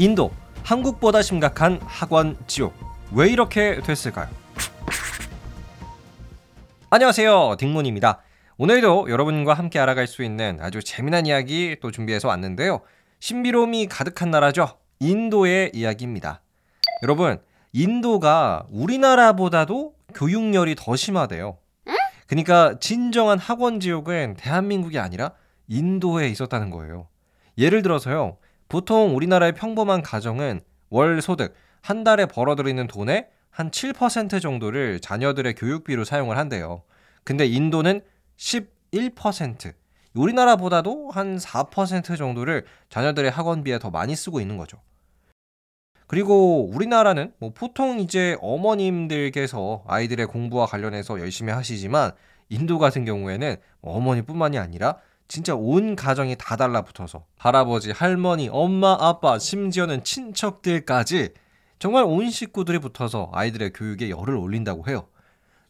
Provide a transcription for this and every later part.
인도 한국보다 심각한 학원 지옥 왜 이렇게 됐을까요? 안녕하세요 딩몬입니다. 오늘도 여러분과 함께 알아갈 수 있는 아주 재미난 이야기 또 준비해서 왔는데요. 신비로움이 가득한 나라죠. 인도의 이야기입니다. 여러분 인도가 우리나라보다도 교육열이 더 심하대요. 그러니까 진정한 학원 지옥은 대한민국이 아니라 인도에 있었다는 거예요. 예를 들어서요. 보통 우리나라의 평범한 가정은 월 소득 한 달에 벌어들이는 돈의 한 7% 정도를 자녀들의 교육비로 사용을 한대요. 근데 인도는 11%. 우리나라보다도 한 4% 정도를 자녀들의 학원비에 더 많이 쓰고 있는 거죠. 그리고 우리나라는 뭐 보통 이제 어머님들께서 아이들의 공부와 관련해서 열심히 하시지만 인도 같은 경우에는 어머니뿐만이 아니라 진짜 온 가정이 다 달라붙어서 할아버지, 할머니, 엄마, 아빠, 심지어는 친척들까지 정말 온 식구들이 붙어서 아이들의 교육에 열을 올린다고 해요.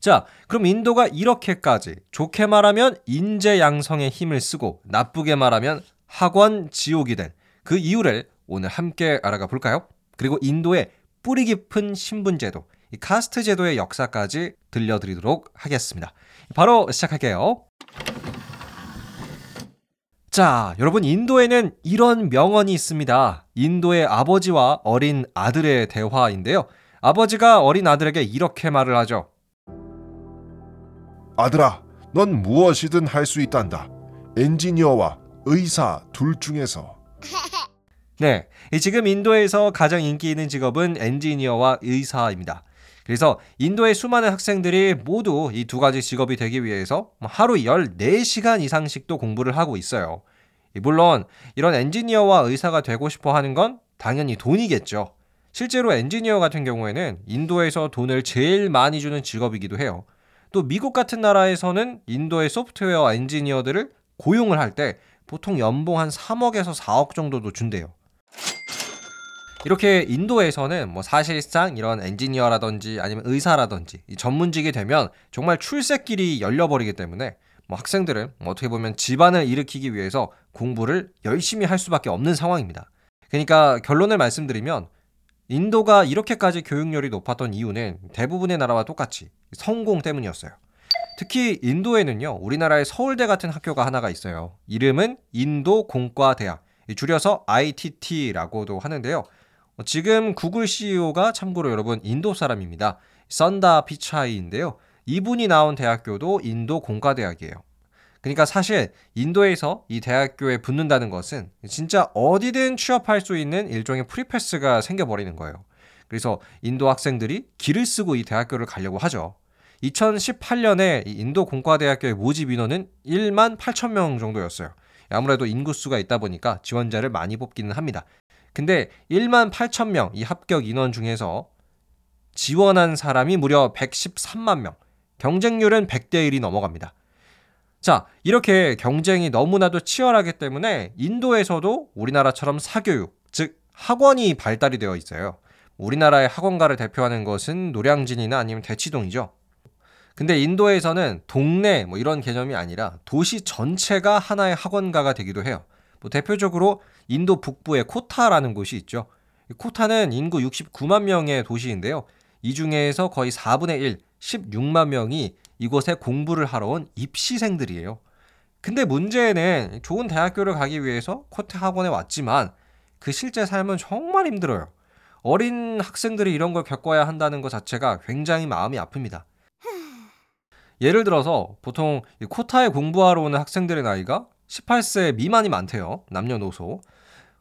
자, 그럼 인도가 이렇게까지 좋게 말하면 인재 양성에 힘을 쓰고 나쁘게 말하면 학원 지옥이 된 그 이유를 오늘 함께 알아가 볼까요? 그리고 인도의 뿌리 깊은 신분제도, 이 카스트 제도의 역사까지 들려드리도록 하겠습니다. 바로 시작할게요. 자, 여러분, 인도에는 이런 명언이 있습니다. 인도의 아버지와 어린 아들의 대화인데요. 아버지가 어린 아들에게 이렇게 말을 하죠. 아들아, 넌 무엇이든 할 수 있단다. 엔지니어와 의사 둘 중에서 네, 지금 인도에서 가장 인기 있는 직업은 엔지니어와 의사입니다. 그래서 인도의 수많은 학생들이 모두 이 두 가지 직업이 되기 위해서 하루 14시간 이상씩도 공부를 하고 있어요. 물론 이런 엔지니어와 의사가 되고 싶어 하는 건 당연히 돈이겠죠. 실제로 엔지니어 같은 경우에는 인도에서 돈을 제일 많이 주는 직업이기도 해요. 또 미국 같은 나라에서는 인도의 소프트웨어 엔지니어들을 고용을 할 때 보통 연봉 한 3억에서 4억 정도도 준대요. 이렇게 인도에서는 뭐 사실상 이런 엔지니어라든지 아니면 의사라든지 전문직이 되면 정말 출세길이 열려버리기 때문에 뭐 학생들은 뭐 어떻게 보면 집안을 일으키기 위해서 공부를 열심히 할 수밖에 없는 상황입니다. 그러니까 결론을 말씀드리면 인도가 이렇게까지 교육열이 높았던 이유는 대부분의 나라와 똑같이 성공 때문이었어요. 특히 인도에는요, 우리나라의 서울대 같은 학교가 하나가 있어요. 이름은 인도공과대학. 줄여서 IIT라고도 하는데요. 지금 구글 CEO가 참고로 여러분 인도 사람입니다. 썬다 피차이인데요. 이분이 나온 대학교도 인도 공과대학이에요. 그러니까 사실 인도에서 이 대학교에 붙는다는 것은 진짜 어디든 취업할 수 있는 일종의 프리패스가 생겨버리는 거예요. 그래서 인도 학생들이 기를 쓰고 이 대학교를 가려고 하죠. 2018년에 인도 공과대학교의 모집 인원은 1만 8천 명 정도였어요. 아무래도 인구수가 있다 보니까 지원자를 많이 뽑기는 합니다. 근데 1만 8천 명 이 합격 인원 중에서 지원한 사람이 무려 113만 명. 경쟁률은 100대 1이 넘어갑니다. 자, 이렇게 경쟁이 너무나도 치열하기 때문에 인도에서도 우리나라처럼 사교육, 즉 학원이 발달이 되어 있어요. 우리나라의 학원가를 대표하는 것은 노량진이나 아니면 대치동이죠. 근데 인도에서는 동네 뭐 이런 개념이 아니라 도시 전체가 하나의 학원가가 되기도 해요. 뭐 대표적으로 인도 북부의 코타라는 곳이 있죠. 코타는 인구 69만 명의 도시인데요. 이 중에서 거의 4분의 1, 16만 명이 이곳에 공부를 하러 온 입시생들이에요. 근데 문제는 좋은 대학교를 가기 위해서 코타 학원에 왔지만 그 실제 삶은 정말 힘들어요. 어린 학생들이 이런 걸 겪어야 한다는 것 자체가 굉장히 마음이 아픕니다. 예를 들어서 보통 코타에 공부하러 오는 학생들의 나이가 18세 미만이 많대요. 남녀노소.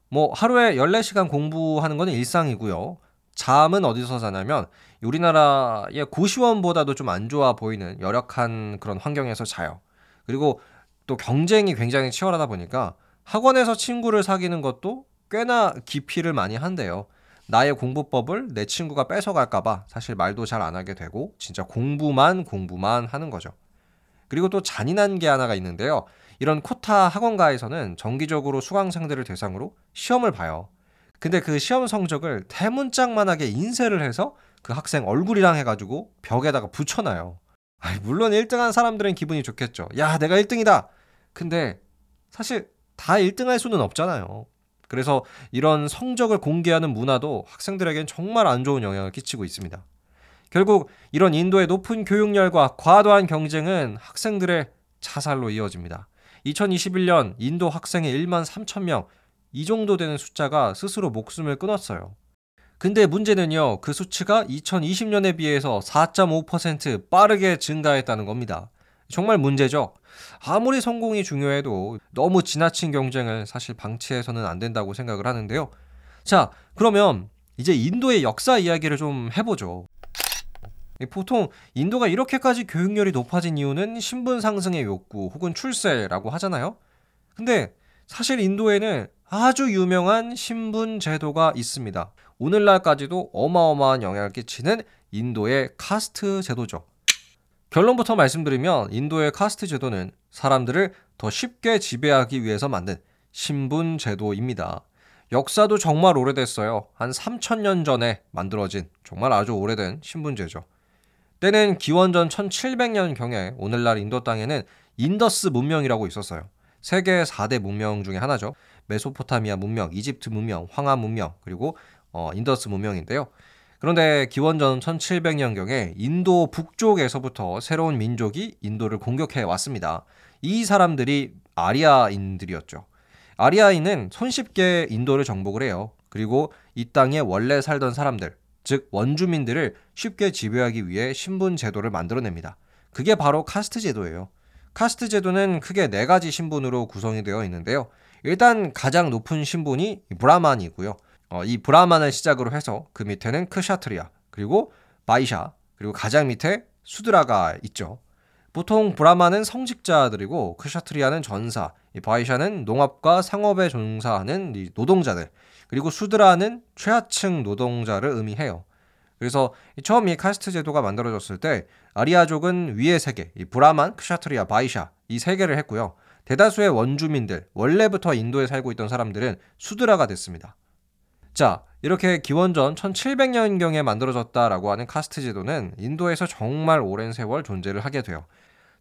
뭐 하루에 14시간 공부하는 건 일상이고요. 잠은 어디서 자냐면 우리나라의 고시원보다도 좀 안 좋아 보이는 열악한 그런 환경에서 자요. 그리고 또 경쟁이 굉장히 치열하다 보니까 학원에서 친구를 사귀는 것도 꽤나 기피를 많이 한대요. 나의 공부법을 내 친구가 뺏어갈까봐 사실 말도 잘 안 하게 되고 진짜 공부만 공부만 하는 거죠. 그리고 또 잔인한 게 하나가 있는데요. 이런 코타 학원가에서는 정기적으로 수강생들을 대상으로 시험을 봐요. 근데 그 시험 성적을 대문짝만하게 인쇄를 해서 그 학생 얼굴이랑 해가지고 벽에다가 붙여놔요. 물론 1등한 사람들은 기분이 좋겠죠. 야, 내가 1등이다! 근데 사실 다 1등할 수는 없잖아요. 그래서 이런 성적을 공개하는 문화도 학생들에겐 정말 안 좋은 영향을 끼치고 있습니다. 결국 이런 인도의 높은 교육열과 과도한 경쟁은 학생들의 자살로 이어집니다. 2021년 인도 학생의 1만 3천 명, 이 정도 되는 숫자가 스스로 목숨을 끊었어요. 근데 문제는요, 그 수치가 2020년에 비해서 4.5% 빠르게 증가했다는 겁니다. 정말 문제죠. 아무리 성공이 중요해도 너무 지나친 경쟁을 사실 방치해서는 안 된다고 생각을 하는데요. 자, 그러면 이제 인도의 역사 이야기를 좀 해보죠. 보통 인도가 이렇게까지 교육열이 높아진 이유는 신분 상승의 욕구 혹은 출세라고 하잖아요. 근데 사실 인도에는 아주 유명한 신분 제도가 있습니다. 오늘날까지도 어마어마한 영향을 끼치는 인도의 카스트 제도죠. 결론부터 말씀드리면 인도의 카스트 제도는 사람들을 더 쉽게 지배하기 위해서 만든 신분 제도입니다. 역사도 정말 오래됐어요. 한 3천년 전에 만들어진 정말 아주 오래된 신분제죠. 때는 기원전 1700년경에 오늘날 인도 땅에는 인더스 문명이라고 있었어요. 세계 4대 문명 중에 하나죠. 메소포타미아 문명, 이집트 문명, 황하 문명, 그리고 어, 인더스 문명인데요. 그런데 기원전 1700년경에 인도 북쪽에서부터 새로운 민족이 인도를 공격해 왔습니다. 이 사람들이 아리아인들이었죠. 아리아인은 손쉽게 인도를 정복을 해요. 그리고 이 땅에 원래 살던 사람들, 즉 원주민들을 쉽게 지배하기 위해 신분 제도를 만들어냅니다. 그게 바로 카스트 제도예요. 카스트 제도는 크게 네 가지 신분으로 구성이 되어 있는데요. 일단 가장 높은 신분이 브라만이고요. 어, 이 브라만을 시작으로 해서 그 밑에는 크샤트리아, 그리고 바이샤, 그리고 가장 밑에 수드라가 있죠. 보통 브라만은 성직자들이고 크샤트리아는 전사, 이 바이샤는 농업과 상업에 종사하는 노동자들, 그리고 수드라는 최하층 노동자를 의미해요. 그래서 처음 이 카스트 제도가 만들어졌을 때 아리아족은 위에 세 개, 이 브라만, 크샤트리아, 바이샤 이 세 개를 했고요. 대다수의 원주민들, 원래부터 인도에 살고 있던 사람들은 수드라가 됐습니다. 자, 이렇게 기원전 1700년경에 만들어졌다라고 하는 카스트 제도는 인도에서 정말 오랜 세월 존재를 하게 돼요.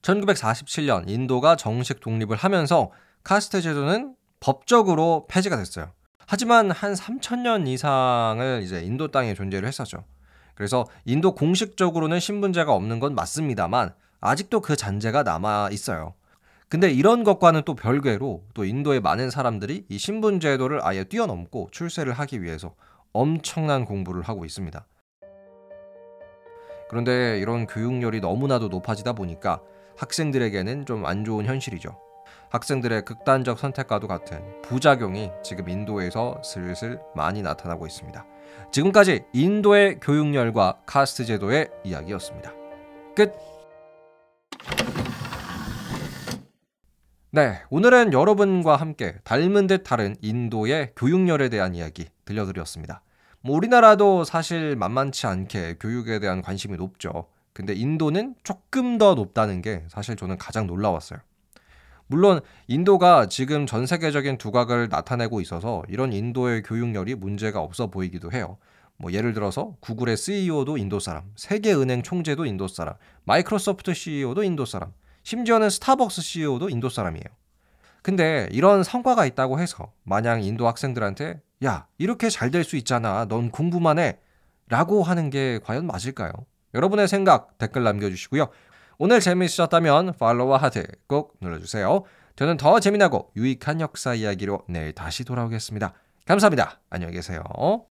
1947년 인도가 정식 독립을 하면서 카스트 제도는 법적으로 폐지가 됐어요. 하지만 한 3000년 이상을 이제 인도 땅에 존재를 했었죠. 그래서 인도 공식적으로는 신분제가 없는 건 맞습니다만 아직도 그 잔재가 남아 있어요. 근데 이런 것과는 또 별개로 또 인도의 많은 사람들이 이 신분 제도를 아예 뛰어넘고 출세를 하기 위해서 엄청난 공부를 하고 있습니다. 그런데 이런 교육열이 너무나도 높아지다 보니까 학생들에게는 좀 안 좋은 현실이죠. 학생들의 극단적 선택과도 같은 부작용이 지금 인도에서 슬슬 많이 나타나고 있습니다. 지금까지 인도의 교육열과 카스트 제도의 이야기였습니다. 끝! 네, 오늘은 여러분과 함께 닮은 듯 다른 인도의 교육열에 대한 이야기 들려드렸습니다. 뭐 우리나라도 사실 만만치 않게 교육에 대한 관심이 높죠. 근데 인도는 조금 더 높다는 게 사실 저는 가장 놀라웠어요. 물론 인도가 지금 전 세계적인 두각을 나타내고 있어서 이런 인도의 교육열이 문제가 없어 보이기도 해요. 뭐 예를 들어서 구글의 CEO도 인도 사람, 세계은행 총재도 인도 사람, 마이크로소프트 CEO도 인도 사람, 심지어는 스타벅스 CEO도 인도 사람이에요. 근데 이런 성과가 있다고 해서 마냥 인도 학생들한테 야, 이렇게 잘 될 수 있잖아. 넌 공부만 해. 라고 하는 게 과연 맞을까요? 여러분의 생각 댓글 남겨주시고요. 오늘 재미있으셨다면 팔로우와 하트 꼭 눌러주세요. 저는 더 재미나고 유익한 역사 이야기로 내일 다시 돌아오겠습니다. 감사합니다. 안녕히 계세요.